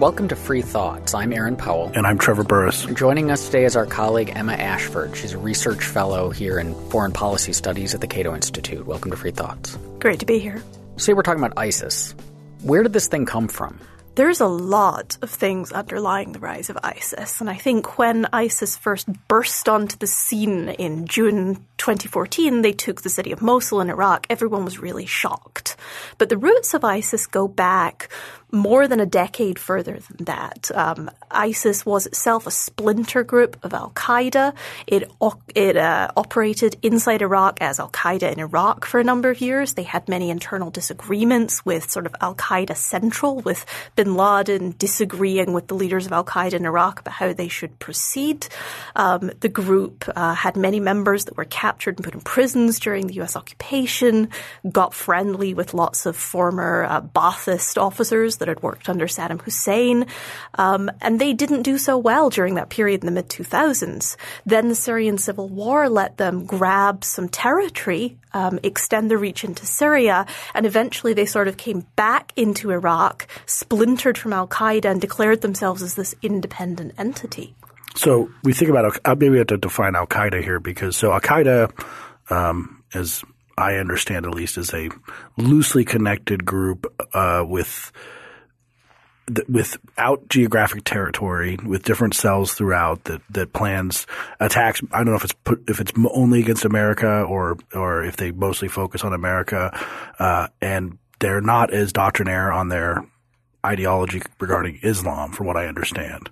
Welcome to Free Thoughts. I'm Aaron Powell. And I'm Trevor Burrus. Joining us today is our colleague Emma Ashford. She's a research fellow here in foreign policy studies at the Cato Institute. Welcome to Free Thoughts. Great to be here. Today we're talking about ISIS. Where did this thing come from? There's a lot of things underlying the rise of ISIS, and I think when ISIS first burst onto the scene in June 2014, they took the city of Mosul in Iraq. Everyone was really shocked. But the roots of ISIS go back more than a decade further than that. Um, ISIS was itself a splinter group of Al Qaeda. It it uh, operated inside Iraq as Al Qaeda in Iraq for a number of years. They had many internal disagreements with sort of Al Qaeda Central, with Bin Laden disagreeing with the leaders of Al Qaeda in Iraq about how they should proceed. Um, the group uh, had many members that were captured and put in prisons during the U.S. occupation. Got friendly with lots of former uh, Ba'athist officers that had worked under Saddam Hussein. Um, and they didn't do so well during that period in the mid 2000s. Then the Syrian civil war let them grab some territory, um, extend the reach into Syria, and eventually they sort of came back into Iraq, splintered from Al Qaeda, and declared themselves as this independent entity. So we think about uh, maybe we have to define Al Qaeda here because so Al Qaeda, um, as I understand at least, is a loosely connected group uh, with without geographic territory, with different cells throughout that, that plans attacks. I don't know if it's put, if it's only against America or or if they mostly focus on America, uh, and they're not as doctrinaire on their ideology regarding Islam, from what I understand.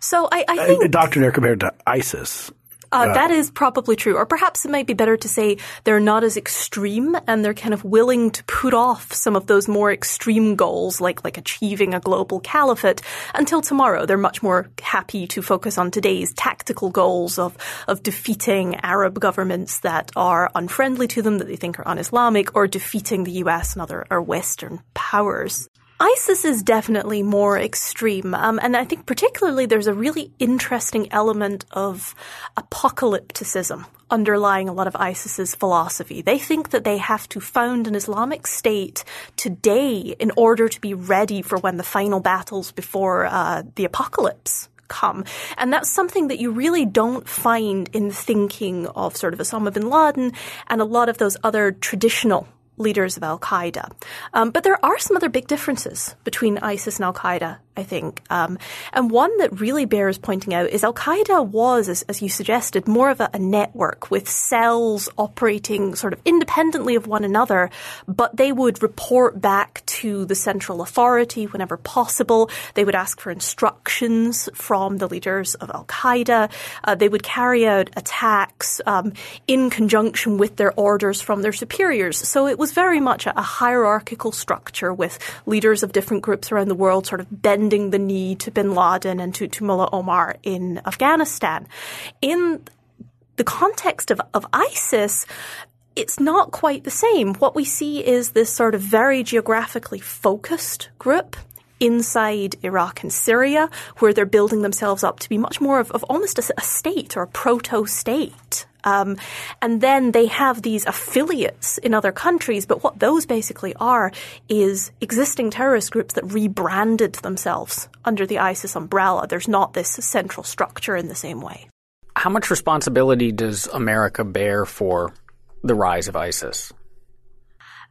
So I, I think doctrinaire compared to ISIS. Uh, that is probably true. Or perhaps it might be better to say they're not as extreme and they're kind of willing to put off some of those more extreme goals like, like achieving a global caliphate until tomorrow. They're much more happy to focus on today's tactical goals of, of defeating Arab governments that are unfriendly to them, that they think are un-Islamic, or defeating the US and other or Western powers. ISIS is definitely more extreme. Um, and I think particularly there's a really interesting element of apocalypticism underlying a lot of ISIS's philosophy. They think that they have to found an Islamic state today in order to be ready for when the final battles before uh, the apocalypse come. And that's something that you really don't find in thinking of sort of Osama bin Laden and a lot of those other traditional leaders of Al Qaeda. Um, but there are some other big differences between ISIS and Al Qaeda I think. Um, and one that really bears pointing out is Al Qaeda was, as, as, you suggested, more of a, a, network with cells operating sort of independently of one another, but they would report back to the central authority whenever possible. They would ask for instructions from the leaders of Al Qaeda. Uh, they would carry out attacks um, in conjunction with their orders from their superiors. So it was very much a, a hierarchical structure with leaders of different groups around the world sort of bending bending the knee to bin Laden and to, to Mullah Omar in Afghanistan. In the context of, of ISIS, it's not quite the same. What we see is this sort of very geographically focused group inside Iraq and Syria, where they're building themselves up to be much more of, of almost a, a, state or a proto state. Um, and then they have these affiliates in other countries, but what those basically are is existing terrorist groups that rebranded themselves under the ISIS umbrella. There's not this central structure in the same way. How much responsibility does America bear for the rise of ISIS?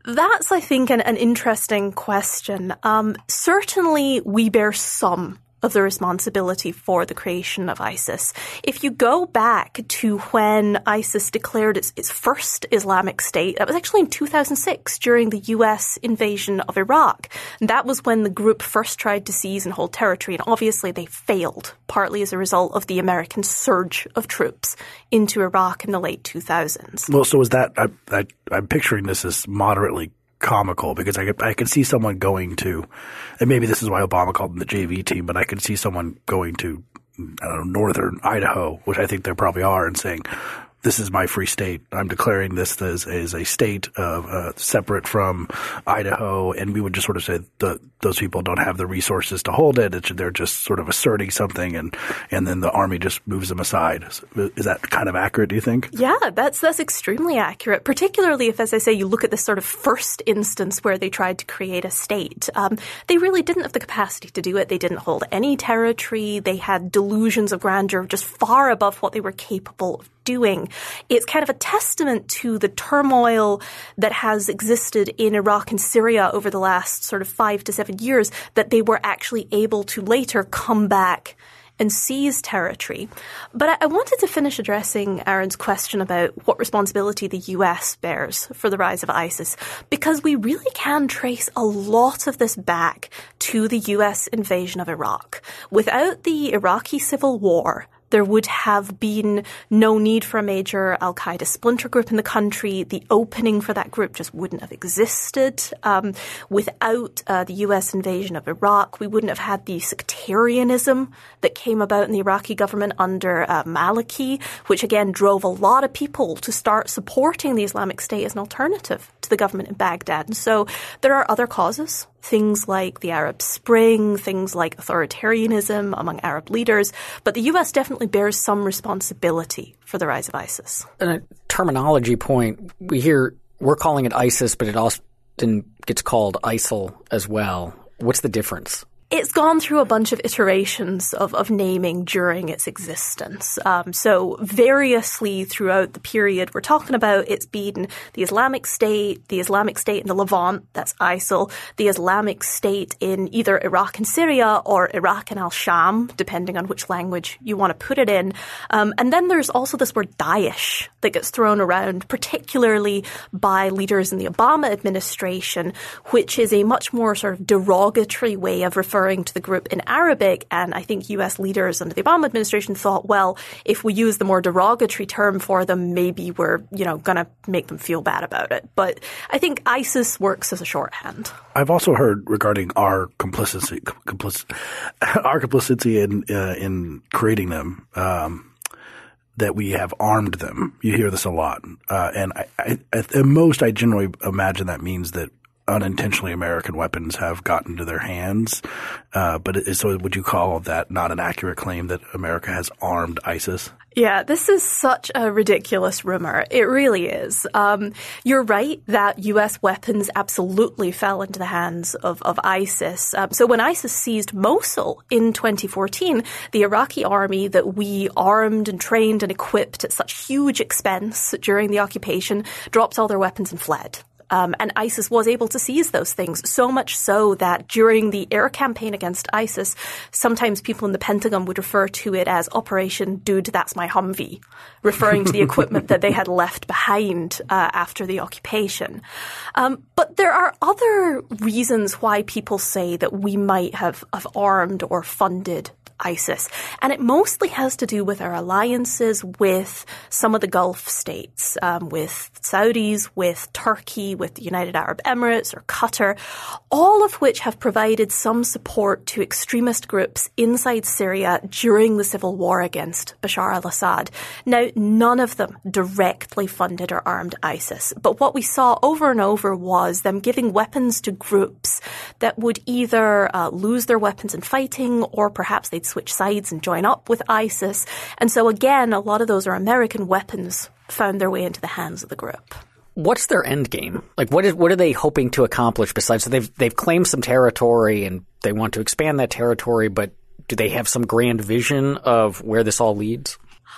That's, I think, an, an interesting question. Um, certainly, we bear some of the responsibility for the creation of ISIS. If you go back to when ISIS declared its, its first Islamic state, that was actually in 2006 during the US invasion of Iraq. And that was when the group first tried to seize and hold territory, and obviously they failed, partly as a result of the American surge of troops into Iraq in the late 2000s. Well, so was that, I, I, I'm picturing this as moderately comical because I could I could see someone going to, and maybe this is why Obama called them the JV team, but I could see someone going to I don't know northern Idaho, which I think there probably are, and saying, this is my free state. I'm declaring this as, as a state of uh, separate from Idaho, and we would just sort of say those people don't have the resources to hold it. It's, they're just sort of asserting something, and and then the army just moves them aside. Is that kind of accurate? Do you think? Yeah, that's that's extremely accurate. Particularly if, as I say, you look at this sort of first instance where they tried to create a state. Um, they really didn't have the capacity to do it. They didn't hold any territory. They had delusions of grandeur just far above what they were capable of doing. It's kind of a testament to the turmoil that has existed in Iraq and Syria over the last sort of five to seven years that they were actually able to later come back and seize territory. But I wanted to finish addressing Aaron's question about what responsibility the US bears for the rise of ISIS, because we really can trace a lot of this back to the US invasion of Iraq. Without the Iraqi civil war, there would have been no need for a major Al Qaeda splinter group in the country. The opening for that group just wouldn't have existed. Um, without uh, the US invasion of Iraq, we wouldn't have had the sectarianism that came about in the Iraqi government under uh, Maliki, which again drove a lot of people to start supporting the Islamic State as an alternative to the government in Baghdad. And so there are other causes things like the Arab Spring, things like authoritarianism among Arab leaders, but the US definitely bears some responsibility for the rise of ISIS. And a terminology point, we hear we're calling it ISIS, but it often gets called ISIL as well. What's the difference? It's gone through a bunch of iterations of, of naming during its existence. Um, so variously throughout the period we're talking about, it's been the Islamic State, the Islamic State in the Levant, that's ISIL, the Islamic State in either Iraq and Syria or Iraq and al-Sham, depending on which language you want to put it in. Um, and then there's also this word Daesh that gets thrown around, particularly by leaders in the Obama administration, which is a much more sort of derogatory way of referring to the group in Arabic. And I think US leaders under the Obama administration thought, well, if we use the more derogatory term for them, maybe we're, you know, going to make them feel bad about it. But I think ISIS works as a shorthand. I've also heard regarding our complicity, complic- our complicity in uh, in creating them. Um, that we have armed them. You hear this a lot, uh, and I, I, at most, I generally imagine that means that unintentionally American weapons have gotten to their hands. Uh, but it, so would you call that not an accurate claim that America has armed ISIS? Yeah, this is such a ridiculous rumor. It really is. Um, you're right that U.S. weapons absolutely fell into the hands of, of ISIS. Um, so when ISIS seized Mosul in 2014, the Iraqi army that we armed and trained and equipped at such huge expense during the occupation dropped all their weapons and fled. Um, and ISIS was able to seize those things, so much so that during the air campaign against ISIS, sometimes people in the Pentagon would refer to it as Operation Dude, That's My Humvee, referring to the equipment that they had left behind uh, after the occupation. Um, but there are other reasons why people say that we might have, have armed or funded ISIS. And it mostly has to do with our alliances with some of the Gulf states, um, with Saudis, with Turkey, with the United Arab Emirates or Qatar, all of which have provided some support to extremist groups inside Syria during the civil war against Bashar al-Assad. Now, none of them directly funded or armed ISIS, but what we saw over and over was them giving weapons to groups that would either uh, lose their weapons in fighting or perhaps they'd switch sides and join up with ISIS. And so again, a lot of those are American weapons found their way into the hands of the group. What's their end game? Like, what is what are they hoping to accomplish? Besides, so they've they've claimed some territory and they want to expand that territory, but do they have some grand vision of where this all leads?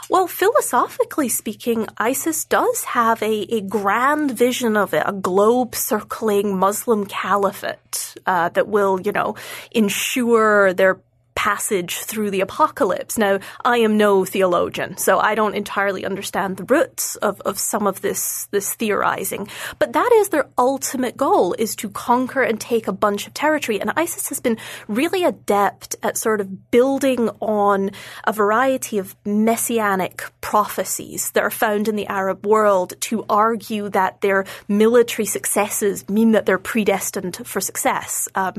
Well, philosophically speaking, ISIS does have a, a grand vision of it, a globe circling Muslim caliphate uh, that will, you know, ensure their passage through the apocalypse. Now, I am no theologian, so I don't entirely understand the roots of, of some of this, this theorizing. But that is their ultimate goal, is to conquer and take a bunch of territory. And ISIS has been really adept at sort of building on a variety of messianic prophecies that are found in the Arab world to argue that their military successes mean that they're predestined for success. Um,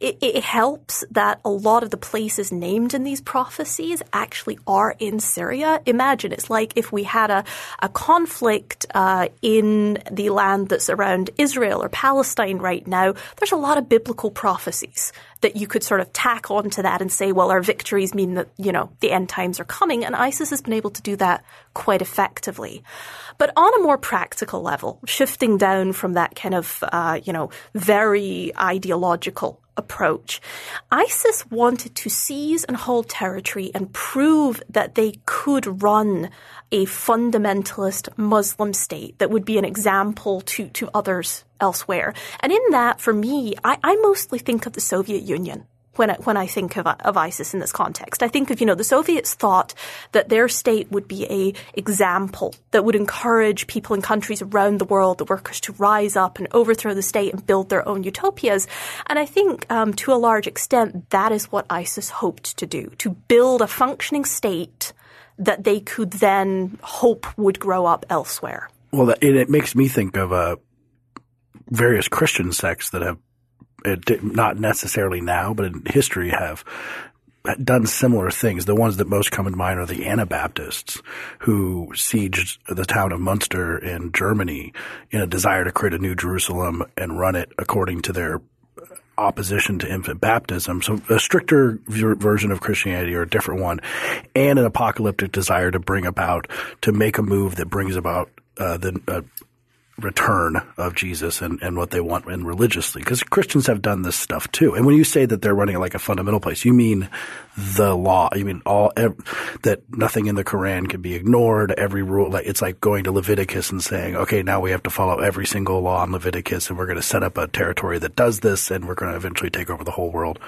it, it helps that a lot of the places places named in these prophecies actually are in Syria. Imagine it's like if we had a, a conflict uh, in the land that's around Israel or Palestine right now. There's a lot of biblical prophecies that you could sort of tack onto that and say, well, our victories mean that, you know, the end times are coming. And ISIS has been able to do that quite effectively. But on a more practical level, shifting down from that kind of, uh, you know, very ideological approach. ISIS wanted to seize and hold territory and prove that they could run a fundamentalist Muslim state that would be an example to, to others elsewhere. And in that, for me, I, I mostly think of the Soviet Union when I, when I think of, of ISIS in this context. I think of, you know, the Soviets thought that their state would be a example that would encourage people in countries around the world, the workers to rise up and overthrow the state and build their own utopias. And I think um, to a large extent that is what ISIS hoped to do, to build a functioning state that they could then hope would grow up elsewhere. Well, it, it makes me think of uh, various Christian sects that have it, not necessarily now, but in history have done similar things. The ones that most come to mind are the Anabaptists who sieged the town of Munster in Germany in a desire to create a new Jerusalem and run it according to their opposition to infant baptism. So a stricter version of Christianity or a different one and an apocalyptic desire to bring about, to make a move that brings about uh, the uh, return of Jesus and, and what they want and religiously. Because Christians have done this stuff too. And when you say that they're running like a fundamental place, you mean the law. You mean all that nothing in the Quran can be ignored. Every rule, like it's like going to Leviticus and saying, okay, now we have to follow every single law in Leviticus, and we're going to set up a territory that does this, and we're going to eventually take over the whole world,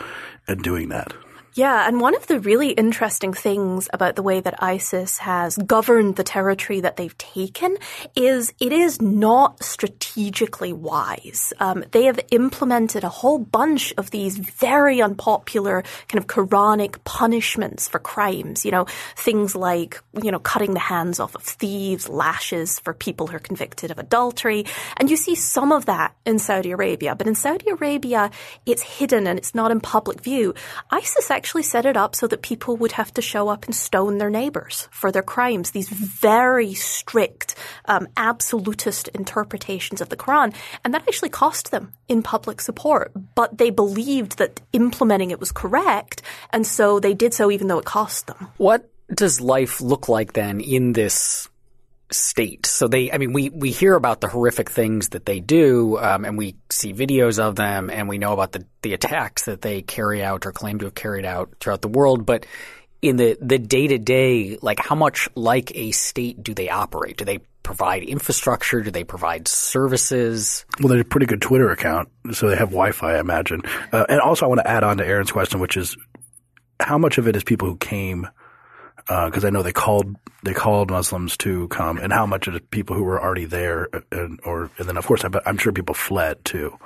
and doing that. Yeah, and one of the really interesting things about the way that ISIS has governed the territory that they've taken is it is not strategically wise. Um, they have implemented a whole bunch of these very unpopular kind of Quranic punishments for crimes. You know, things like, you know, cutting the hands off of thieves, lashes for people who are convicted of adultery. And you see some of that in Saudi Arabia. But in Saudi Arabia, it's hidden and it's not in public view. ISIS actually set it up so that people would have to show up and stone their neighbors for their crimes. These very strict, um, absolutist interpretations of the Quran. And that actually cost them in public support. But they believed that implementing it was correct. And so they did so even though it cost them. What does life look like then in this state. So they, I mean, we, we hear about the horrific things that they do, um, and we see videos of them, and we know about the, the attacks that they carry out or claim to have carried out throughout the world. But in the, the day to day, like how much like a state do they operate? Do they provide infrastructure? Do they provide services? Well, they have a pretty good Twitter account, so they have Wi-Fi, I imagine. Uh, and also, I want to add on to Aaron's question, which is how much of it is people who came – because uh, I know they called they called Muslims to come, and how much of the people who were already there, uh, and, or and then of course I'm sure people fled too.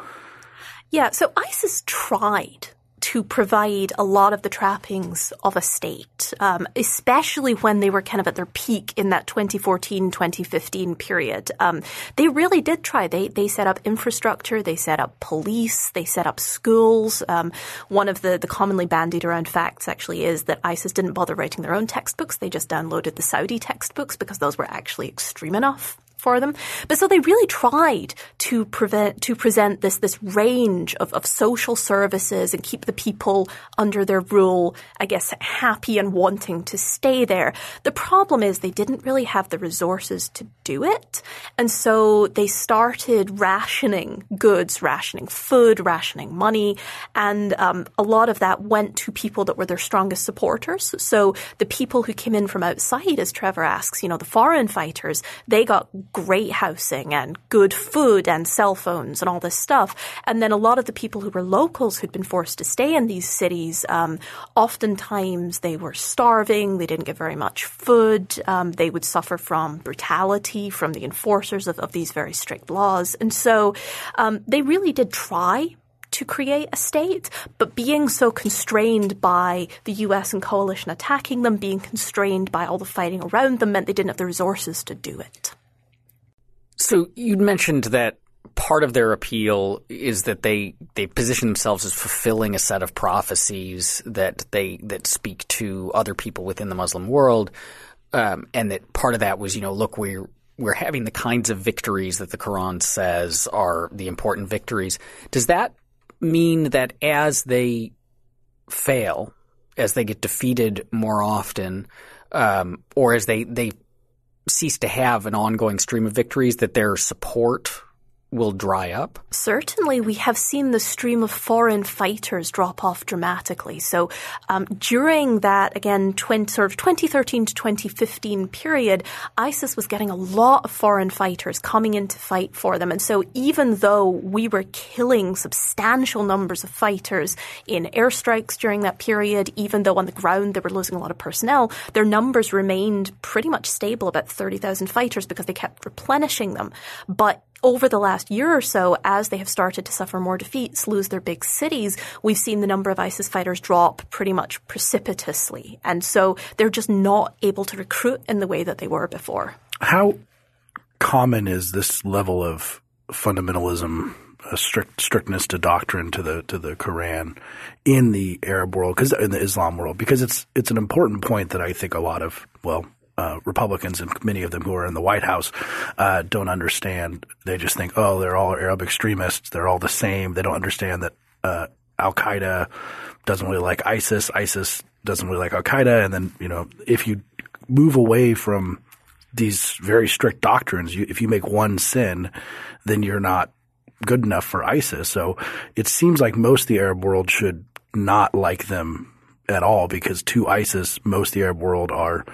Yeah, so ISIS tried to provide a lot of the trappings of a state, um, especially when they were kind of at their peak in that 2014-2015 period. Um, they really did try. They they set up infrastructure, they set up police, they set up schools. Um, one of the the commonly bandied around facts actually is that ISIS didn't bother writing their own textbooks; they just downloaded the Saudi textbooks because those were actually extreme enough for them. But so they really tried to prevent, to present this, this range of, of social services and keep the people under their rule, I guess, happy and wanting to stay there. The problem is they didn't really have the resources to do it. And so they started rationing goods, rationing food, rationing money. And um, a lot of that went to people that were their strongest supporters. So the people who came in from outside, as Trevor asks, you know, the foreign fighters, they got great housing and good food and cell phones and all this stuff. And then a lot of the people who were locals who'd been forced to stay in these cities, um, oftentimes they were starving, they didn't get very much food, um, they would suffer from brutality from the enforcers of, of these very strict laws. And so um, they really did try to create a state, but being so constrained by the US and coalition attacking them, being constrained by all the fighting around them meant they didn't have the resources to do it. So you mentioned that part of their appeal is that they they position themselves as fulfilling a set of prophecies that they that speak to other people within the Muslim world, um, and that part of that was you know look we're we're having the kinds of victories that the Quran says are the important victories. Does that mean that as they fail, as they get defeated more often, um, or as they they cease to have an ongoing stream of victories, that their support will dry up? Certainly, we have seen the stream of foreign fighters drop off dramatically. So, um, during that, again, 20, sort of 2013 to 2015 period, ISIS was getting a lot of foreign fighters coming in to fight for them. And so, even though we were killing substantial numbers of fighters in airstrikes during that period, even though on the ground they were losing a lot of personnel, their numbers remained pretty much stable, about 30,000 fighters, because they kept replenishing them. But over the last year or so, as they have started to suffer more defeats, lose their big cities, we've seen the number of ISIS fighters drop pretty much precipitously. And so they're just not able to recruit in the way that they were before. How common is this level of fundamentalism, strict strictness to doctrine to the to the Quran in the Arab world, because in the Islam world, because it's it's an important point that I think a lot of well uh, Republicans and many of them who are in the White House uh, don't understand. They just think, oh, they're all Arab extremists. They're all the same. They don't understand that uh, Al Qaeda doesn't really like ISIS. ISIS doesn't really like Al Qaeda. And then, you know, if you move away from these very strict doctrines, you, if you make one sin, then you're not good enough for ISIS. So it seems like most of the Arab world should not like them at all because to ISIS, most of the Arab world are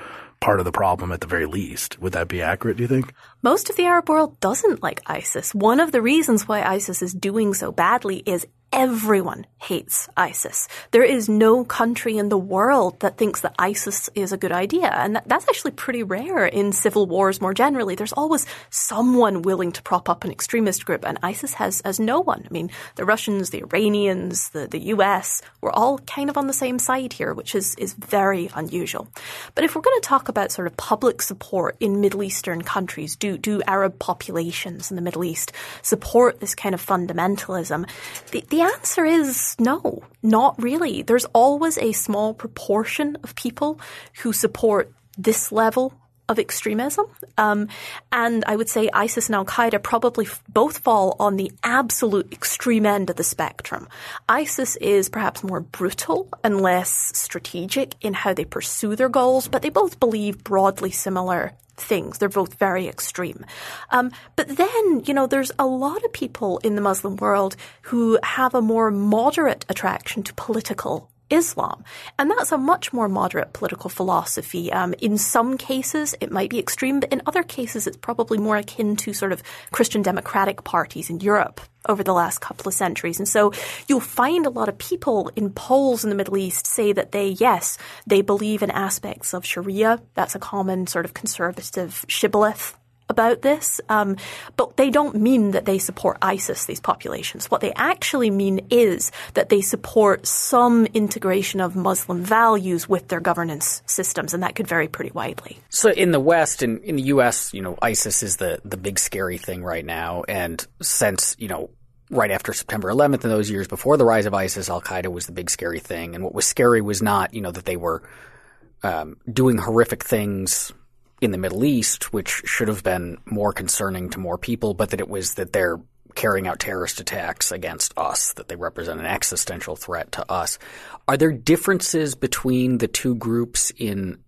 part of the problem at the very least. Would that be accurate, do you think? Most of the Arab world doesn't like ISIS. One of the reasons why ISIS is doing so badly is everyone hates ISIS. There is no country in the world that thinks that ISIS is a good idea. And that, that's actually pretty rare in civil wars more generally. There's always someone willing to prop up an extremist group, and ISIS has, has no one. I mean, the Russians, the Iranians, the, the US, we're all kind of on the same side here, which is, is very unusual. But if we're going to talk about sort of public support in Middle Eastern countries, do, do Arab populations in the Middle East support this kind of fundamentalism? The, the answer is no, not really. There's always a small proportion of people who support this level of extremism. Um, and I would say ISIS and Al Qaeda probably f- both fall on the absolute extreme end of the spectrum. ISIS is perhaps more brutal and less strategic in how they pursue their goals, but they both believe broadly similar things. They're both very extreme. Um, but then, you know, there's a lot of people in the Muslim world who have a more moderate attraction to political Islam. And that's a much more moderate political philosophy. Um, in some cases, it might be extreme, but in other cases, it's probably more akin to sort of Christian democratic parties in Europe over the last couple of centuries. And so you'll find a lot of people in polls in the Middle East say that they, yes, they believe in aspects of Sharia. That's a common sort of conservative shibboleth about this, um, but they don't mean that they support ISIS, these populations. What they actually mean is that they support some integration of Muslim values with their governance systems, and that could vary pretty widely. So in the West and in the U.S., you know, ISIS is the, the big scary thing right now, and since, you know, right after September 11th and those years before the rise of ISIS, Al Qaeda was the big scary thing. And what was scary was not, you know, that they were um, doing horrific things in the Middle East, which should have been more concerning to more people, but that it was that they're carrying out terrorist attacks against us, that they represent an existential threat to us. Are there differences between the two groups in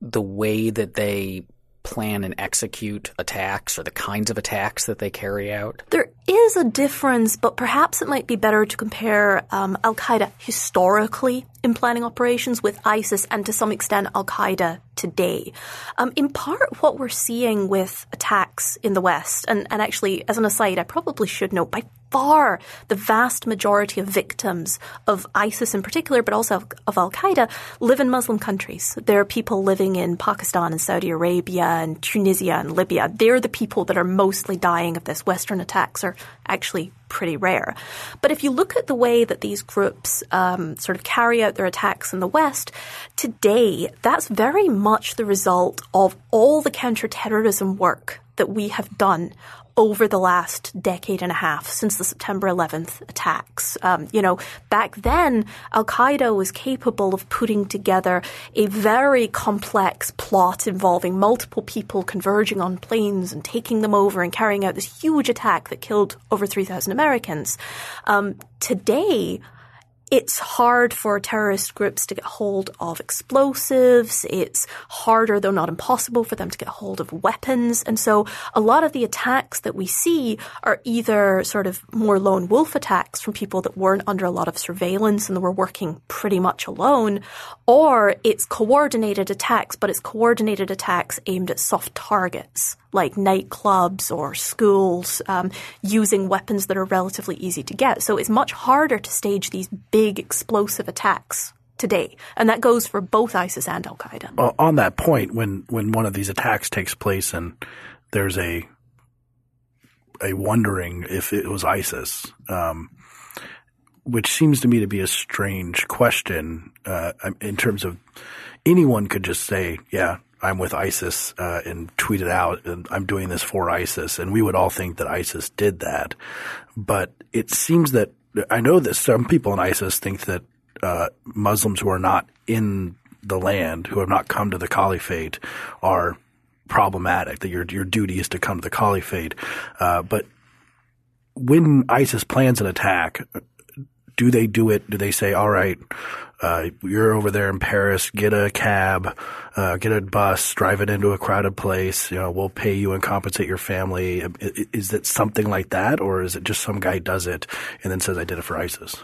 the way that they plan and execute attacks or the kinds of attacks that they carry out? There is a difference, but perhaps it might be better to compare um, Al Qaeda historically in planning operations with ISIS and to some extent Al Qaeda today. Um, in part, what we're seeing with attacks in the West, and, and actually, as an aside, I probably should note by far the vast majority of victims of ISIS in particular, but also of, Al Qaeda, live in Muslim countries. There are people living in Pakistan and Saudi Arabia and Tunisia and Libya. They're the people that are mostly dying of this. Western attacks are actually pretty rare. But if you look at the way that these groups um, sort of carry out their attacks in the West, today that's very much the result of all the counterterrorism work that we have done over the last decade and a half since the September 11th attacks. Um, you know, back then, Al Qaeda was capable of putting together a very complex plot involving multiple people converging on planes and taking them over and carrying out this huge attack that killed over 3,000 Americans. Um, today, it's hard for terrorist groups to get hold of explosives. It's harder, though not impossible, for them to get hold of weapons. And so a lot of the attacks that we see are either sort of more lone wolf attacks from people that weren't under a lot of surveillance and were working pretty much alone, or it's coordinated attacks, but it's coordinated attacks aimed at soft targets like nightclubs or schools um, using weapons that are relatively easy to get. So it's much harder to stage these big explosive attacks today, and that goes for both ISIS and Al Qaeda. On that point, when when one of these attacks takes place and there's a a wondering if it was ISIS, um, which seems to me to be a strange question uh, in terms of anyone could just say, "Yeah, I'm with ISIS uh, and tweet it out, and I'm doing this for ISIS, and we would all think that ISIS did that. But it seems that I know that some people in ISIS think that uh, Muslims who are not in the land, who have not come to the caliphate, are problematic. That your your duty is to come to the caliphate. Uh, but when ISIS plans an attack, do they do it? Do they say, "All right, uh, you're over there in Paris, get a cab, uh, get a bus, drive it into a crowded place. You know, we'll pay you and compensate your family. Is it something like that, or is it just some guy does it and then says, "I did it for ISIS"?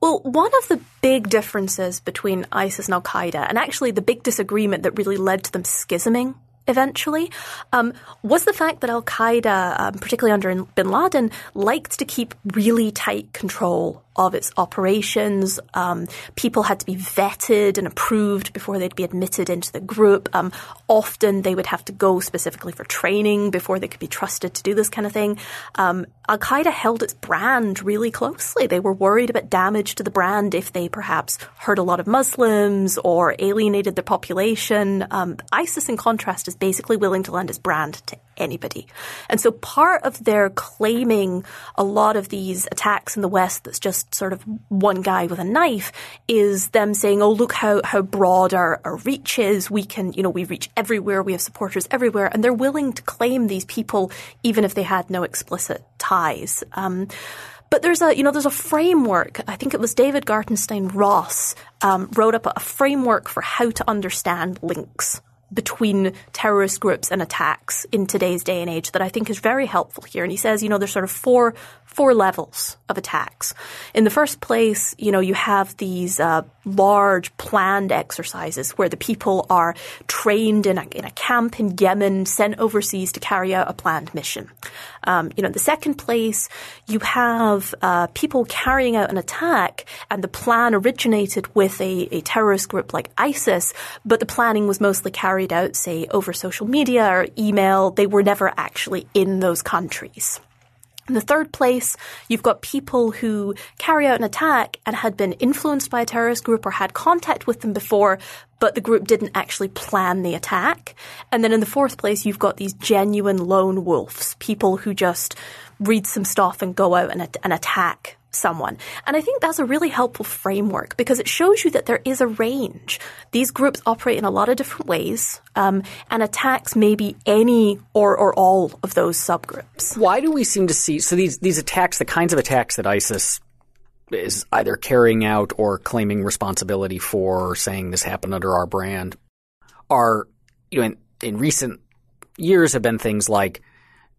Well, one of the big differences between ISIS and Al Qaeda, and actually the big disagreement that really led to them schisming eventually, um, was the fact that Al Qaeda, um, particularly under bin Laden, liked to keep really tight control of its operations. Um, people had to be vetted and approved before they'd be admitted into the group. Um, often they would have to go specifically for training before they could be trusted to do this kind of thing. Um, Al Qaeda held its brand really closely. They were worried about damage to the brand if they perhaps hurt a lot of Muslims or alienated their population. Um, ISIS, in contrast, is basically willing to lend his brand to anybody. And so part of their claiming a lot of these attacks in the West that's just sort of one guy with a knife is them saying, oh, look how, how broad our, our reach is. We can, you know, we reach everywhere. We have supporters everywhere. And they're willing to claim these people even if they had no explicit ties. Um, but there's a, you know, there's a framework. I think it was David Gartenstein Ross um, wrote up a framework for how to understand links between terrorist groups and attacks in today's day and age that I think is very helpful here. And he says, you know, there's sort of four four levels of attacks. In the first place, you know, you have these uh, large planned exercises where the people are trained in a, in a camp in Yemen, sent overseas to carry out a planned mission. Um, you know, in the second place, you have uh, people carrying out an attack, and the plan originated with a, a terrorist group like ISIS, but the planning was mostly carried out, say, over social media or email. They were never actually in those countries. In the third place, you've got people who carry out an attack and had been influenced by a terrorist group or had contact with them before, but the group didn't actually plan the attack. And then in the fourth place, you've got these genuine lone wolves, people who just read some stuff and go out and, and attack someone. And I think that's a really helpful framework because it shows you that there is a range. These groups operate in a lot of different ways, um, and attacks maybe any or, or all of those subgroups. Why do we seem to see so these these attacks, the kinds of attacks that ISIS is either carrying out or claiming responsibility for, saying this happened under our brand, are you know in, in recent years have been things like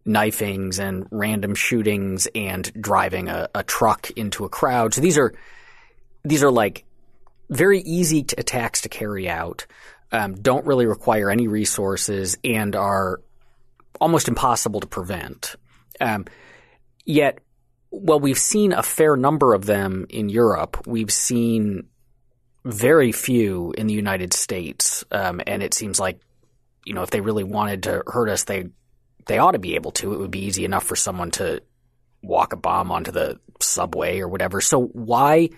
knifings and random shootings and driving a, a truck into a crowd. So these are these are like very easy attacks to carry out. Um, don't really require any resources and are almost impossible to prevent. Um, yet, well, we've seen a fair number of them in Europe. We've seen very few in the United States, um, and it seems like you know if they really wanted to hurt us, they they ought to be able to. It would be easy enough for someone to walk a bomb onto the subway or whatever. So why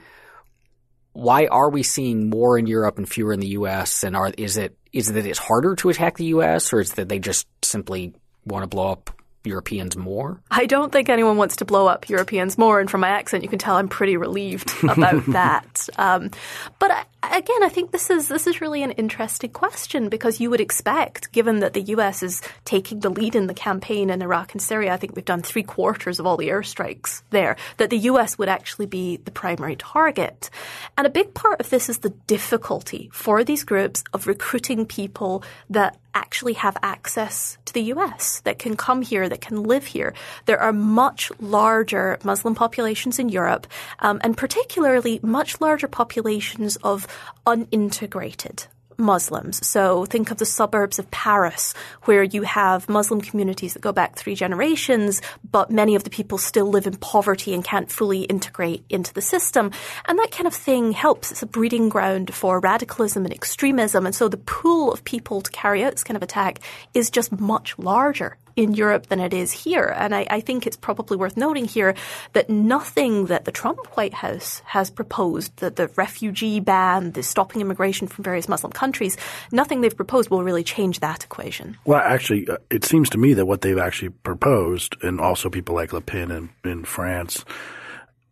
why are we seeing more in Europe and fewer in the U.S. And are is it is it that it's harder to attack the U.S. or is it that they just simply want to blow up Europeans more? I don't think anyone wants to blow up Europeans more, and from my accent, you can tell I'm pretty relieved about that. Um, but I, again, I think this is this is really an interesting question because you would expect, given that the U.S. is taking the lead in the campaign in Iraq and Syria, I think we've done three quarters of all the airstrikes there, that the U.S. would actually be the primary target. And a big part of this is the difficulty for these groups of recruiting people that actually have access to the US, that can come here, that can live here. There are much larger Muslim populations in Europe, um, and particularly much larger populations of unintegrated Muslims. So think of the suburbs of Paris, where you have Muslim communities that go back three generations, but many of the people still live in poverty and can't fully integrate into the system. And that kind of thing helps. It's a breeding ground for radicalism and extremism. And so the pool of people to carry out this kind of attack is just much larger in Europe than it is here. And I, I, think it's probably worth noting here that nothing that the Trump White House has proposed, that the refugee ban, the stopping immigration from various Muslim countries, nothing they've proposed will really change that equation. Well, actually, uh, it seems to me that what they've actually proposed, and also people like Le Pen in, in France,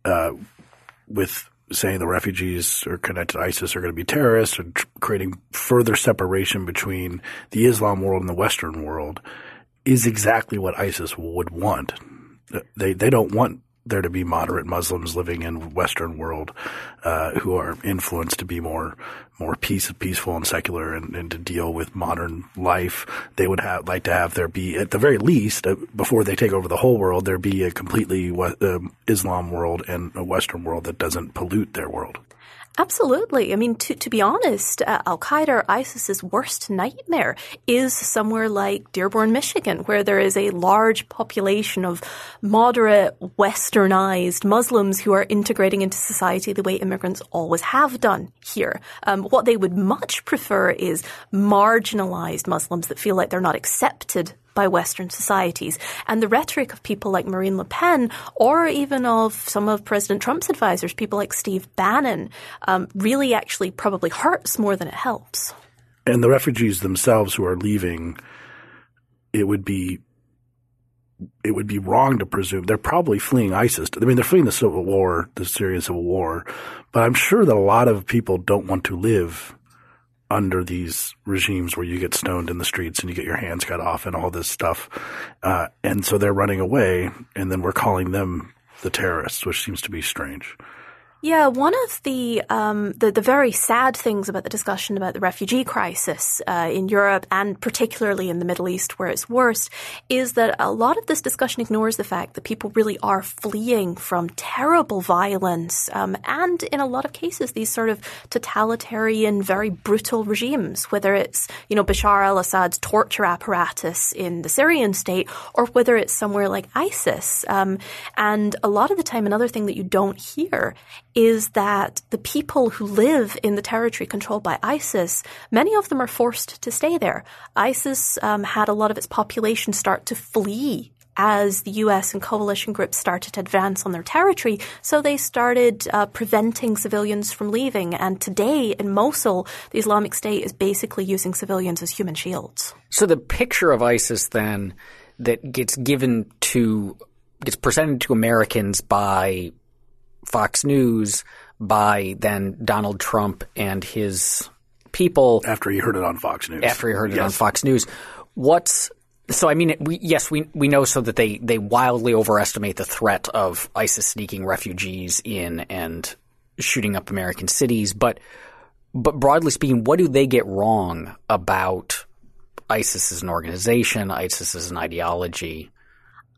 uh, with saying the refugees are connected to ISIS are going to be terrorists and tr- creating further separation between the Islam world and the Western world is exactly what ISIS would want. They they don't want there to be moderate Muslims living in Western world uh, who are influenced to be more more peace, peaceful and secular and, and, to deal with modern life. They would have like to have there be at the very least uh, before they take over the whole world there be a completely uh, Islam world and a Western world that doesn't pollute their world. Absolutely. I mean, to, to be honest, uh, Al Qaeda or ISIS's worst nightmare is somewhere like Dearborn, Michigan, where there is a large population of moderate, westernized Muslims who are integrating into society the way immigrants always have done here. Um, what they would much prefer is marginalized Muslims that feel like they're not accepted by Western societies. And the rhetoric of people like Marine Le Pen, or even of some of President Trump's advisors, people like Steve Bannon, um, really actually probably hurts more than it helps. And the refugees themselves who are leaving, it would be it would be wrong to presume they're probably fleeing ISIS. I mean, they're fleeing the civil war, the Syrian civil war, but I'm sure that a lot of people don't want to live under these regimes where you get stoned in the streets and you get your hands cut off and all this stuff. Uh, and so they're running away, and then we're calling them the terrorists, which seems to be strange. Yeah, one of the, um, the, the very sad things about the discussion about the refugee crisis uh, in Europe and particularly in the Middle East, where it's worst, is that a lot of this discussion ignores the fact that people really are fleeing from terrible violence um, and, in a lot of cases, these sort of totalitarian, very brutal regimes. Whether it's you know Bashar al-Assad's torture apparatus in the Syrian state, or whether it's somewhere like ISIS. Um, and a lot of the time, another thing that you don't hear is that the people who live in the territory controlled by ISIS, many of them are forced to stay there. ISIS um, had a lot of its population start to flee as the US and coalition groups started to advance on their territory. So they started uh, preventing civilians from leaving. And today in Mosul, the Islamic State is basically using civilians as human shields. So the picture of ISIS then that gets given to, gets presented to Americans by Fox News by then Donald Trump and his people after he heard it on Fox News. After he heard it on Fox News, what's so? I mean, we, yes, we we know so that they they wildly overestimate the threat of ISIS sneaking refugees in and shooting up American cities, but but broadly speaking, what do they get wrong about ISIS as an organization, ISIS as an ideology?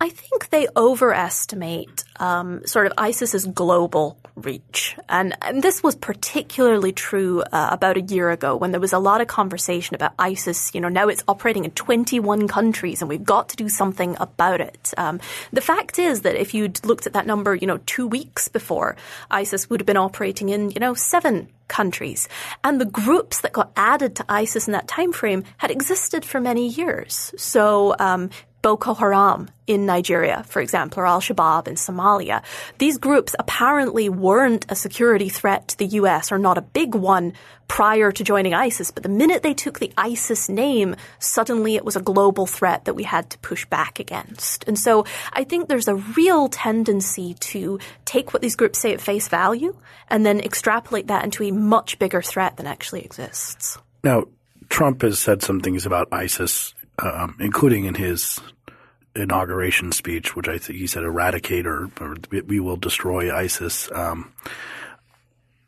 I think they overestimate um, sort of ISIS's global reach, and, and this was particularly true uh, about a year ago when there was a lot of conversation about ISIS. You know, now it's operating in 21 countries, and we've got to do something about it. Um, the fact is that if you'd looked at that number, you know, two weeks before, ISIS would have been operating in you know seven countries. And the groups that got added to ISIS in that time frame had existed for many years. So um, Boko Haram in Nigeria, for example, or Al Shabaab in Somalia. These groups apparently weren't a security threat to the US or not a big one prior to joining ISIS, but the minute they took the ISIS name, suddenly it was a global threat that we had to push back against. And so I think there's a real tendency to take what these groups say at face value and then extrapolate that into a much bigger threat than actually exists. Now, Trump has said some things about ISIS, um, including in his inauguration speech, which I think he said eradicate or, or we will destroy ISIS. Um,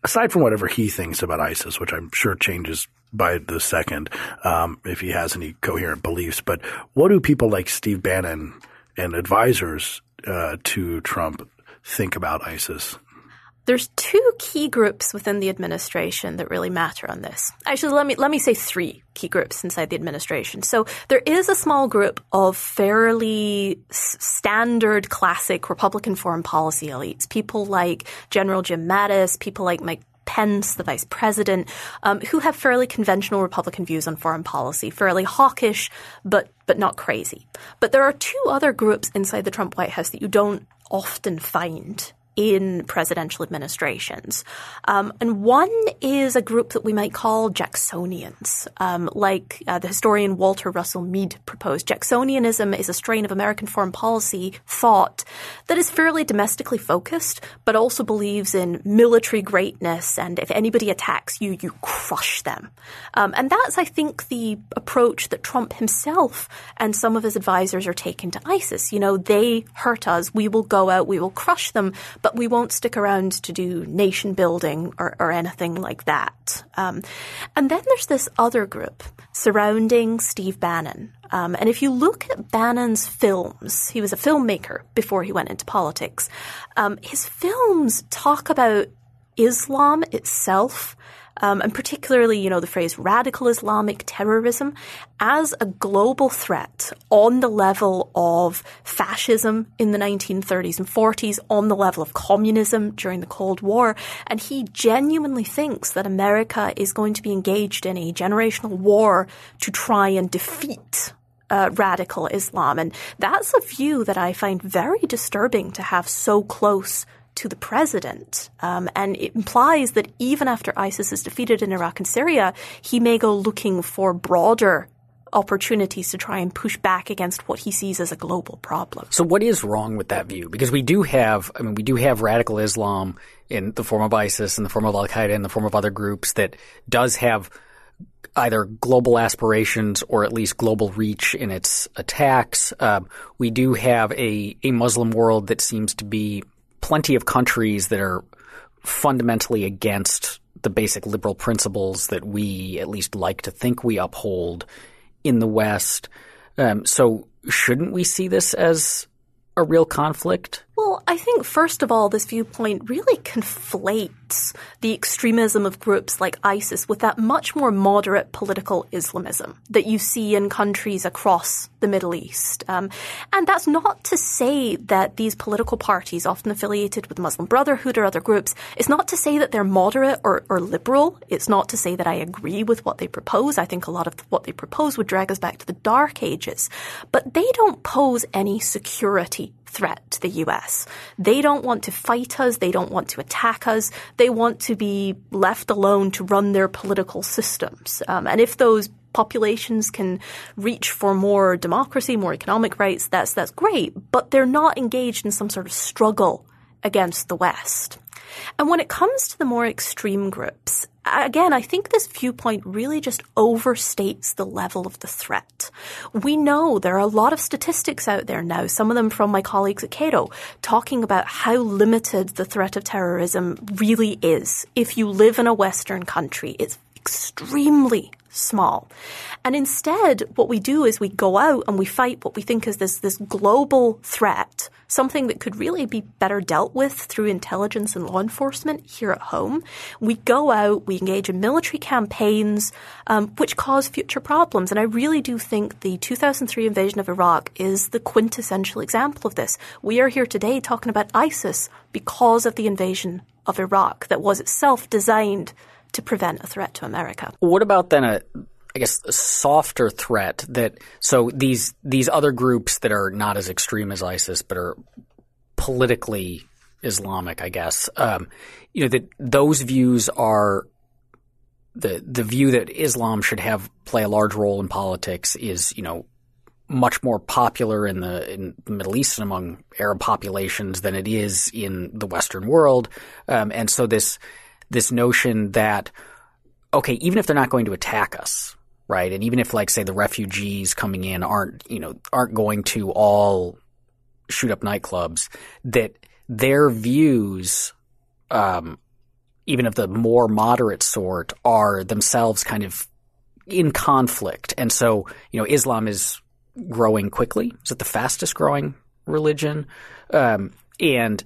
aside from whatever he thinks about ISIS, which I'm sure changes by the second um, if he has any coherent beliefs, but what do people like Steve Bannon and advisors uh, to Trump think about ISIS? There's two key groups within the administration that really matter on this. Actually, let me let me say three key groups inside the administration. So there is a small group of fairly standard, classic Republican foreign policy elites, people like General Jim Mattis, people like Mike Pence, the vice president, um, who have fairly conventional Republican views on foreign policy, fairly hawkish, but but not crazy. But there are two other groups inside the Trump White House that you don't often find in presidential administrations. Um, and one is a group that we might call Jacksonians, um, like uh, the historian Walter Russell Mead proposed. Jacksonianism is a strain of American foreign policy thought that is fairly domestically focused, but also believes in military greatness, and if anybody attacks you, you crush them. Um, and that's, I think, the approach that Trump himself and some of his advisors are taking to ISIS. You know, they hurt us, we will go out, we will crush them, but we won't stick around to do nation building or, or anything like that. Um, and then there's this other group surrounding Steve Bannon. Um, and if you look at Bannon's films, he was a filmmaker before he went into politics. Um, his films talk about Islam itself um, and particularly, you know, the phrase radical Islamic terrorism as a global threat on the level of fascism in the 1930s and 40s, on the level of communism during the Cold War. And he genuinely thinks that America is going to be engaged in a generational war to try and defeat uh, radical Islam. And that's a view that I find very disturbing to have so close to the president. Um, and it implies that even after ISIS is defeated in Iraq and Syria, he may go looking for broader opportunities to try and push back against what he sees as a global problem. So what is wrong with that view? Because we do have, I mean, we do have radical Islam in the form of ISIS, in the form of Al Qaeda, in the form of other groups that does have either global aspirations or at least global reach in its attacks. Uh, we do have a, a Muslim world that seems to be plenty of countries that are fundamentally against the basic liberal principles that we at least like to think we uphold in the West. Um, so shouldn't we see this as a real conflict? Well, I think first of all, this viewpoint really conflates the extremism of groups like ISIS with that much more moderate political Islamism that you see in countries across the Middle East. Um, and that's not to say that these political parties, often affiliated with Muslim Brotherhood or other groups, it's not to say that they're moderate or, or liberal. It's not to say that I agree with what they propose. I think a lot of what they propose would drag us back to the dark ages. But they don't pose any security threat to the US. They don't want to fight us. They don't want to attack us. They want to be left alone to run their political systems. Um, and if those populations can reach for more democracy, more economic rights, that's, that's great. But they're not engaged in some sort of struggle against the West. And when it comes to the more extreme groups, again, I think this viewpoint really just overstates the level of the threat. We know there are a lot of statistics out there now, some of them from my colleagues at Cato, talking about how limited the threat of terrorism really is. If you live in a Western country, it's extremely small. And instead, what we do is we go out and we fight what we think is this, this global threat, something that could really be better dealt with through intelligence and law enforcement here at home. We go out, we engage in military campaigns, um, which cause future problems. And I really do think the 2003 invasion of Iraq is the quintessential example of this. We are here today talking about ISIS because of the invasion of Iraq that was itself designed to prevent a threat to America. What about then a I guess, a softer threat that so these these other groups that are not as extreme as ISIS but are politically Islamic, I guess. Um, you know that those views are the the view that Islam should have play a large role in politics is you know much more popular in the in the Middle East and among Arab populations than it is in the Western world, um, and so this this notion that okay, even if they're not going to attack us, right, and even if like say the refugees coming in aren't you know aren't going to all shoot up nightclubs, that their views, um, even of the more moderate sort, are themselves kind of in conflict, and so you know Islam is growing quickly. Is it the fastest growing religion? Um, and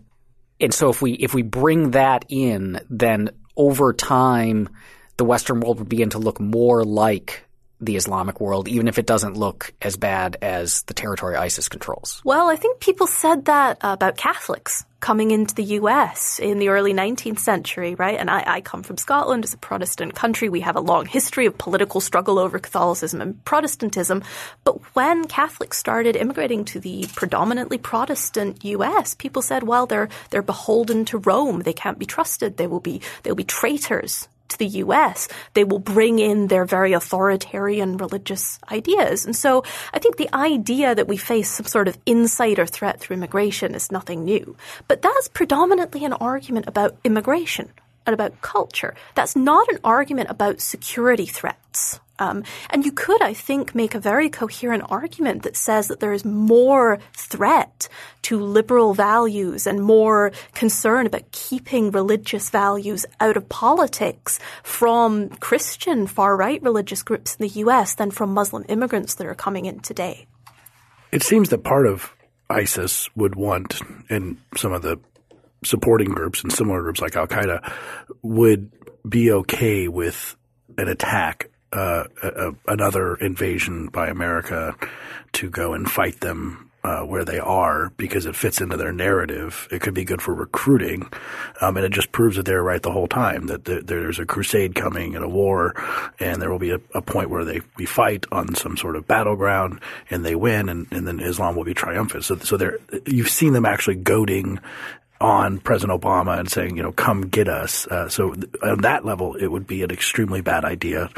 and so if we if we bring that in, then over time, the Western world would begin to look more like the Islamic world, even if it doesn't look as bad as the territory ISIS controls. Well, I think people said that uh, about Catholics coming into the US in the early 19th century, right? And I, I, come from Scotland. It's a Protestant country. We have a long history of political struggle over Catholicism and Protestantism. But when Catholics started immigrating to the predominantly Protestant US, people said, well, they're, they're beholden to Rome. They can't be trusted. They will be, they'll be traitors to the US, they will bring in their very authoritarian religious ideas. And so I think the idea that we face some sort of insider threat through immigration is nothing new. But that's predominantly an argument about immigration and about culture. That's not an argument about security threats. Um, and you could, I think, make a very coherent argument that says that there is more threat to liberal values and more concern about keeping religious values out of politics from Christian far right religious groups in the US than from Muslim immigrants that are coming in today. It seems that part of ISIS would want, and some of the supporting groups and similar groups like Al Qaeda would be okay with an attack uh, a, another invasion by America to go and fight them uh, where they are because it fits into their narrative. It could be good for recruiting, um, and it just proves that they're right the whole time. That there's a crusade coming and a war, and there will be a, a, point where they we fight on some sort of battleground and they win, and, and then Islam will be triumphant. So, so they you've seen them actually goading on President Obama and saying, you know, come get us. Uh, so on that level, it would be an extremely bad idea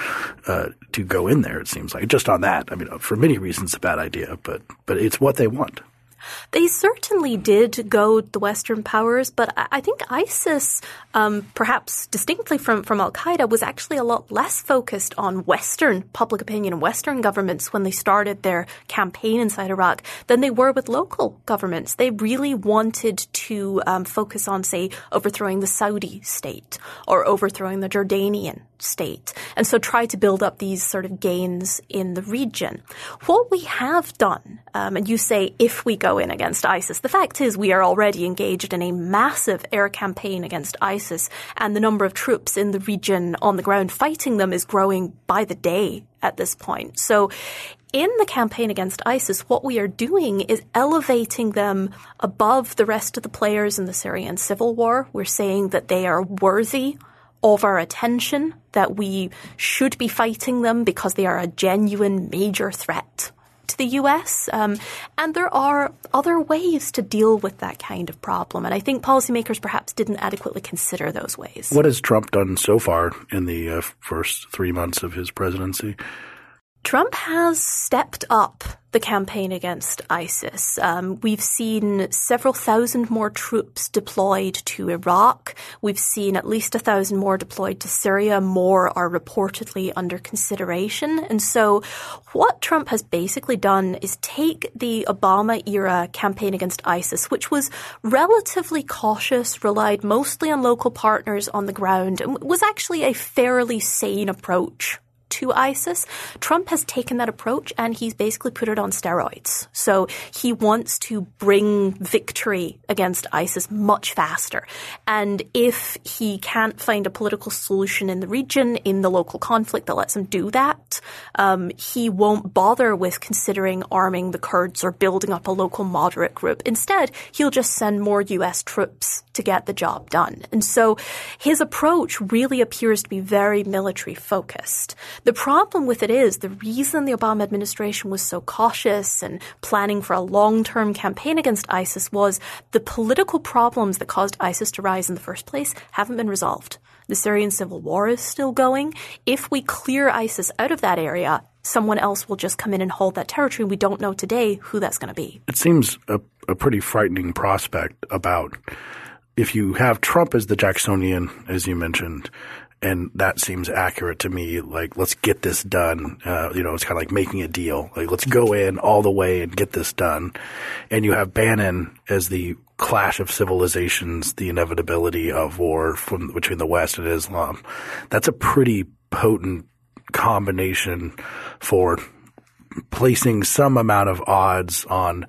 uh, to go in there. It seems like just on that. I mean, for many reasons, a bad idea, but but it's what they want. They certainly did goad the Western powers, but I think ISIS, um, perhaps distinctly from, from Al Qaeda, was actually a lot less focused on Western public opinion and Western governments when they started their campaign inside Iraq than they were with local governments. They really wanted to um, focus on, say, overthrowing the Saudi state or overthrowing the Jordanian state, and so try to build up these sort of gains in the region. What we have done, um, and you say if we go in against ISIS, the fact is we are already engaged in a massive air campaign against ISIS, and the number of troops in the region on the ground fighting them is growing by the day at this point. So in the campaign against ISIS, what we are doing is elevating them above the rest of the players in the Syrian civil war. We're saying that they are worthy of our attention, that we should be fighting them because they are a genuine major threat to the US. Um, and there are other ways to deal with that kind of problem. And I think policymakers perhaps didn't adequately consider those ways. What has Trump done so far in the uh, first three months of his presidency? Trump has stepped up the campaign against ISIS. Um, we've seen several thousand more troops deployed to Iraq. We've seen at least a thousand more deployed to Syria. More are reportedly under consideration. And so what Trump has basically done is take the Obama era campaign against ISIS, which was relatively cautious, relied mostly on local partners on the ground, and was actually a fairly sane approach to ISIS. Trump has taken that approach and he's basically put it on steroids. So he wants to bring victory against ISIS much faster. And if he can't find a political solution in the region, in the local conflict that lets him do that, um, he won't bother with considering arming the Kurds or building up a local moderate group. Instead, he'll just send more U.S. troops to get the job done. And so his approach really appears to be very military focused. The problem with it is the reason the Obama administration was so cautious and planning for a long-term campaign against ISIS was the political problems that caused ISIS to rise in the first place haven't been resolved. The Syrian civil war is still going. If we clear ISIS out of that area, someone else will just come in and hold that territory. We don't know today who that's going to be. It seems a, a pretty frightening prospect about if you have Trump as the Jacksonian, as you mentioned, and that seems accurate to me. Like, let's get this done. Uh, you know, it's kind of like making a deal. Like, let's go in all the way and get this done. And you have Bannon as the clash of civilizations, the inevitability of war from between the West and Islam. That's a pretty potent combination for placing some amount of odds on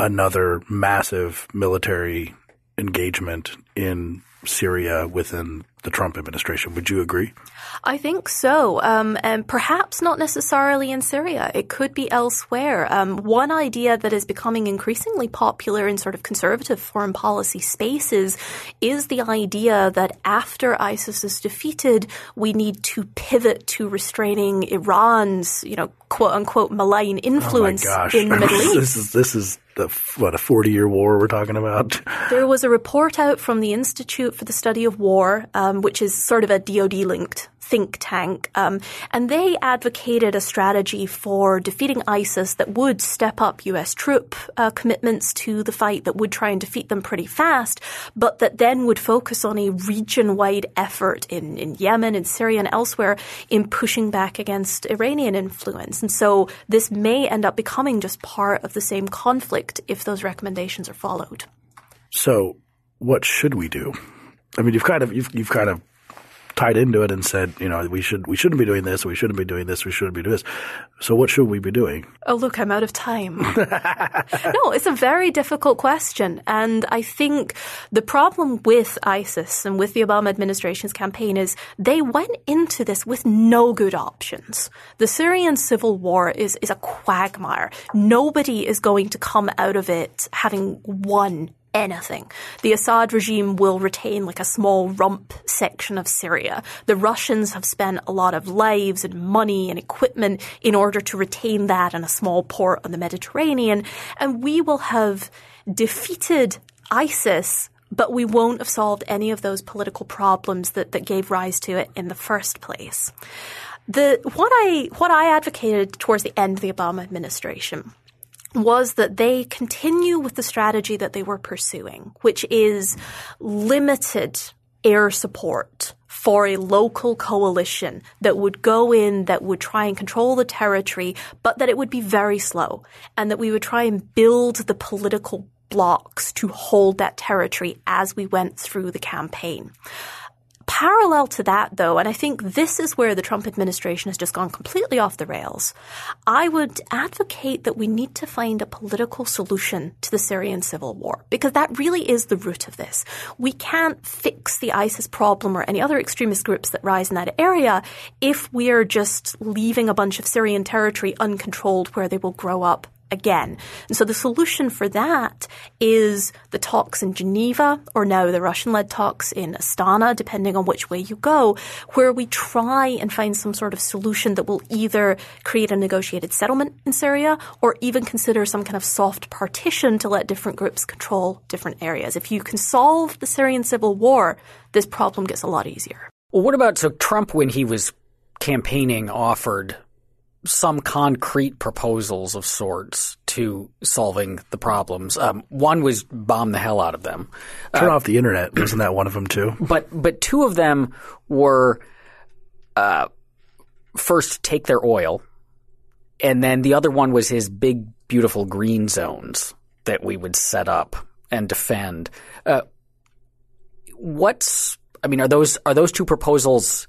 another massive military engagement in Syria within the Trump administration. Would you agree? I think so, um, and perhaps not necessarily in Syria. It could be elsewhere. Um, one idea that is becoming increasingly popular in sort of conservative foreign policy spaces is the idea that after ISIS is defeated, we need to pivot to restraining Iran's, you know, quote unquote malign influence oh in the Middle East. this is this is the what a forty year war we're talking about. There was a report out from the Institute for the Study of War, um, which is sort of a DoD linked think tank, um, and they advocated a strategy for defeating ISIS that would step up U.S. troop uh, commitments to the fight, that would try and defeat them pretty fast, but that then would focus on a region-wide effort in, in Yemen, in Syria, and elsewhere in pushing back against Iranian influence. And so this may end up becoming just part of the same conflict if those recommendations are followed. So, what should we do? I mean, you've kind of you've you've kind of tied into it and said, you know, we should we shouldn't be doing this, we shouldn't be doing this, we shouldn't be doing this. So what should we be doing? Oh, look, I'm out of time. no, it's a very difficult question, and I think the problem with ISIS and with the Obama administration's campaign is they went into this with no good options. The Syrian civil war is is a quagmire. Nobody is going to come out of it having won anything. The Assad regime will retain like a small rump section of Syria. The Russians have spent a lot of lives and money and equipment in order to retain that and a small port on the Mediterranean. And we will have defeated ISIS but we won't have solved any of those political problems that, that gave rise to it in the first place. The what I what I advocated towards the end of the Obama administration was that they continue with the strategy that they were pursuing, which is limited air support for a local coalition that would go in, that would try and control the territory, but that it would be very slow and that we would try and build the political blocks to hold that territory as we went through the campaign. Parallel to that, though, and I think this is where the Trump administration has just gone completely off the rails, I would advocate that we need to find a political solution to the Syrian civil war, because that really is the root of this. We can't fix the ISIS problem or any other extremist groups that rise in that area if we're just leaving a bunch of Syrian territory uncontrolled where they will grow up again. And so the solution for that is the talks in Geneva or now the Russian led talks in Astana, depending on which way you go, where we try and find some sort of solution that will either create a negotiated settlement in Syria or even consider some kind of soft partition to let different groups control different areas. If you can solve the Syrian civil war, this problem gets a lot easier. Well, what about so Trump when he was campaigning offered some concrete proposals of sorts to solving the problems. Um, one was bomb the hell out of them. Turn uh, off the internet. Wasn't that one of them too? But but two of them were uh, first take their oil, and then the other one was his big beautiful green zones that we would set up and defend. Uh, what's I mean, are those are those two proposals?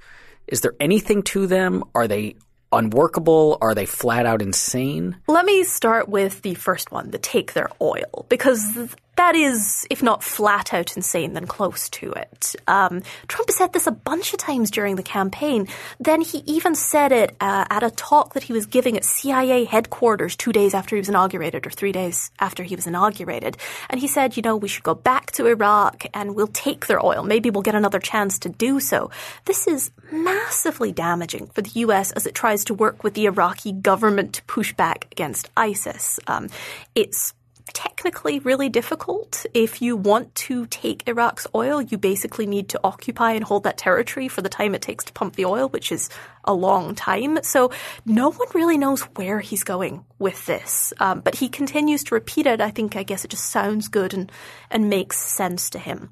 Is there anything to them? Are they unworkable? Are they flat out insane? Let me start with the first one, the take their oil, because that is, if not flat out insane, then close to it. Um, Trump said this a bunch of times during the campaign. Then he even said it uh, at a talk that he was giving at CIA headquarters two days after he was inaugurated, or three days after he was inaugurated. And he said, you know, we should go back to Iraq and we'll take their oil. Maybe we'll get another chance to do so. This is massively damaging for the U.S. as it tries to work with the Iraqi government to push back against ISIS. Um, it's technically really difficult. If you want to take Iraq's oil, you basically need to occupy and hold that territory for the time it takes to pump the oil, which is a long time. So no one really knows where he's going with this. Um, but he continues to repeat it. I think, I guess it just sounds good and, and makes sense to him.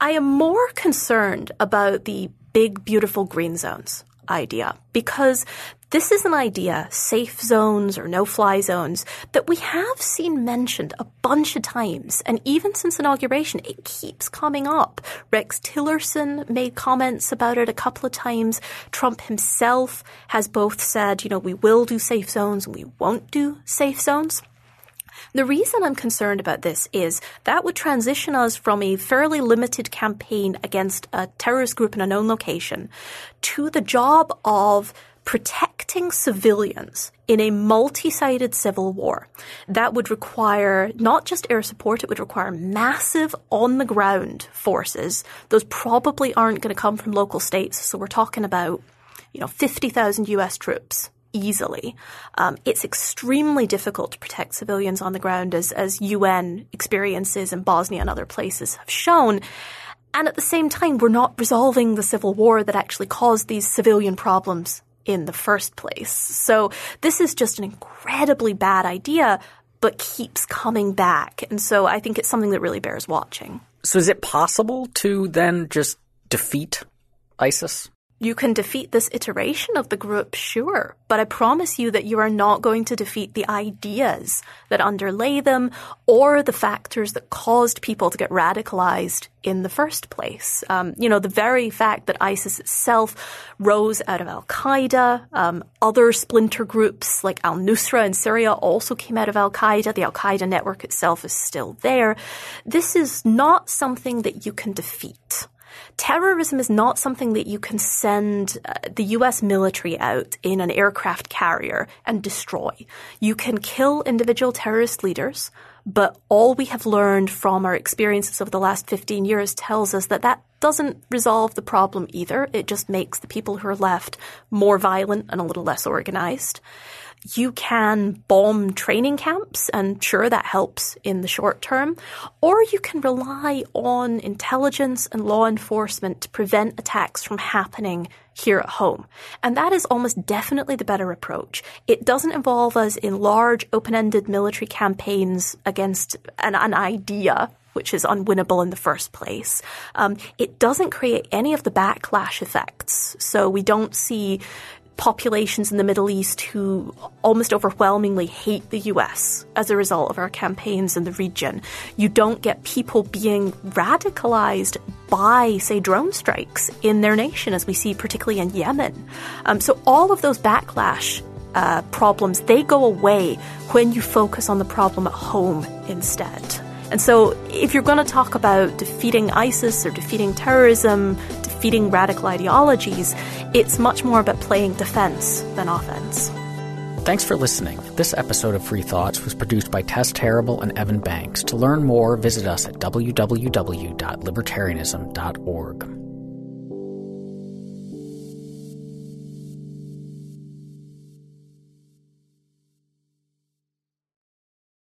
I am more concerned about the big, beautiful green zones idea because this is an idea, safe zones or no fly zones, that we have seen mentioned a bunch of times. And even since inauguration, it keeps coming up. Rex Tillerson made comments about it a couple of times. Trump himself has both said, you know, we will do safe zones and we won't do safe zones. The reason I'm concerned about this is that would transition us from a fairly limited campaign against a terrorist group in a known location to the job of protecting civilians in a multi-sided civil war that would require not just air support, it would require massive on the ground forces. Those probably aren't going to come from local states. So we're talking about, you know, 50,000 US troops easily. Um, it's extremely difficult to protect civilians on the ground as, as UN experiences in Bosnia and other places have shown. And at the same time, we're not resolving the civil war that actually caused these civilian problems in the first place. So this is just an incredibly bad idea, but keeps coming back. And so I think it's something that really bears watching. So is it possible to then just defeat ISIS? You can defeat this iteration of the group, sure, but I promise you that you are not going to defeat the ideas that underlay them or the factors that caused people to get radicalized in the first place. Um, you know, the very fact that ISIS itself rose out of Al Qaeda, um, other splinter groups like Al Nusra in Syria also came out of Al Qaeda. The Al Qaeda network itself is still there. This is not something that you can defeat. Terrorism is not something that you can send uh, the US military out in an aircraft carrier and destroy. You can kill individual terrorist leaders, but all we have learned from our experiences over the last 15 years tells us that that doesn't resolve the problem either. It just makes the people who are left more violent and a little less organized you can bomb training camps, and sure, that helps in the short term, or you can rely on intelligence and law enforcement to prevent attacks from happening here at home. And that is almost definitely the better approach. It doesn't involve us in large, open-ended military campaigns against an, an idea which is unwinnable in the first place. Um, it doesn't create any of the backlash effects. So we don't see populations in the Middle East who almost overwhelmingly hate the US as a result of our campaigns in the region. You don't get people being radicalized by, say, drone strikes in their nation, as we see particularly in Yemen. Um, so all of those backlash uh, problems, they go away when you focus on the problem at home instead. And so, if you're going to talk about defeating ISIS or defeating terrorism, defeating radical ideologies, it's much more about playing defense than offense. Thanks for listening. This episode of Free Thoughts was produced by Tess Terrible and Evan Banks. To learn more, visit us at www.libertarianism.org.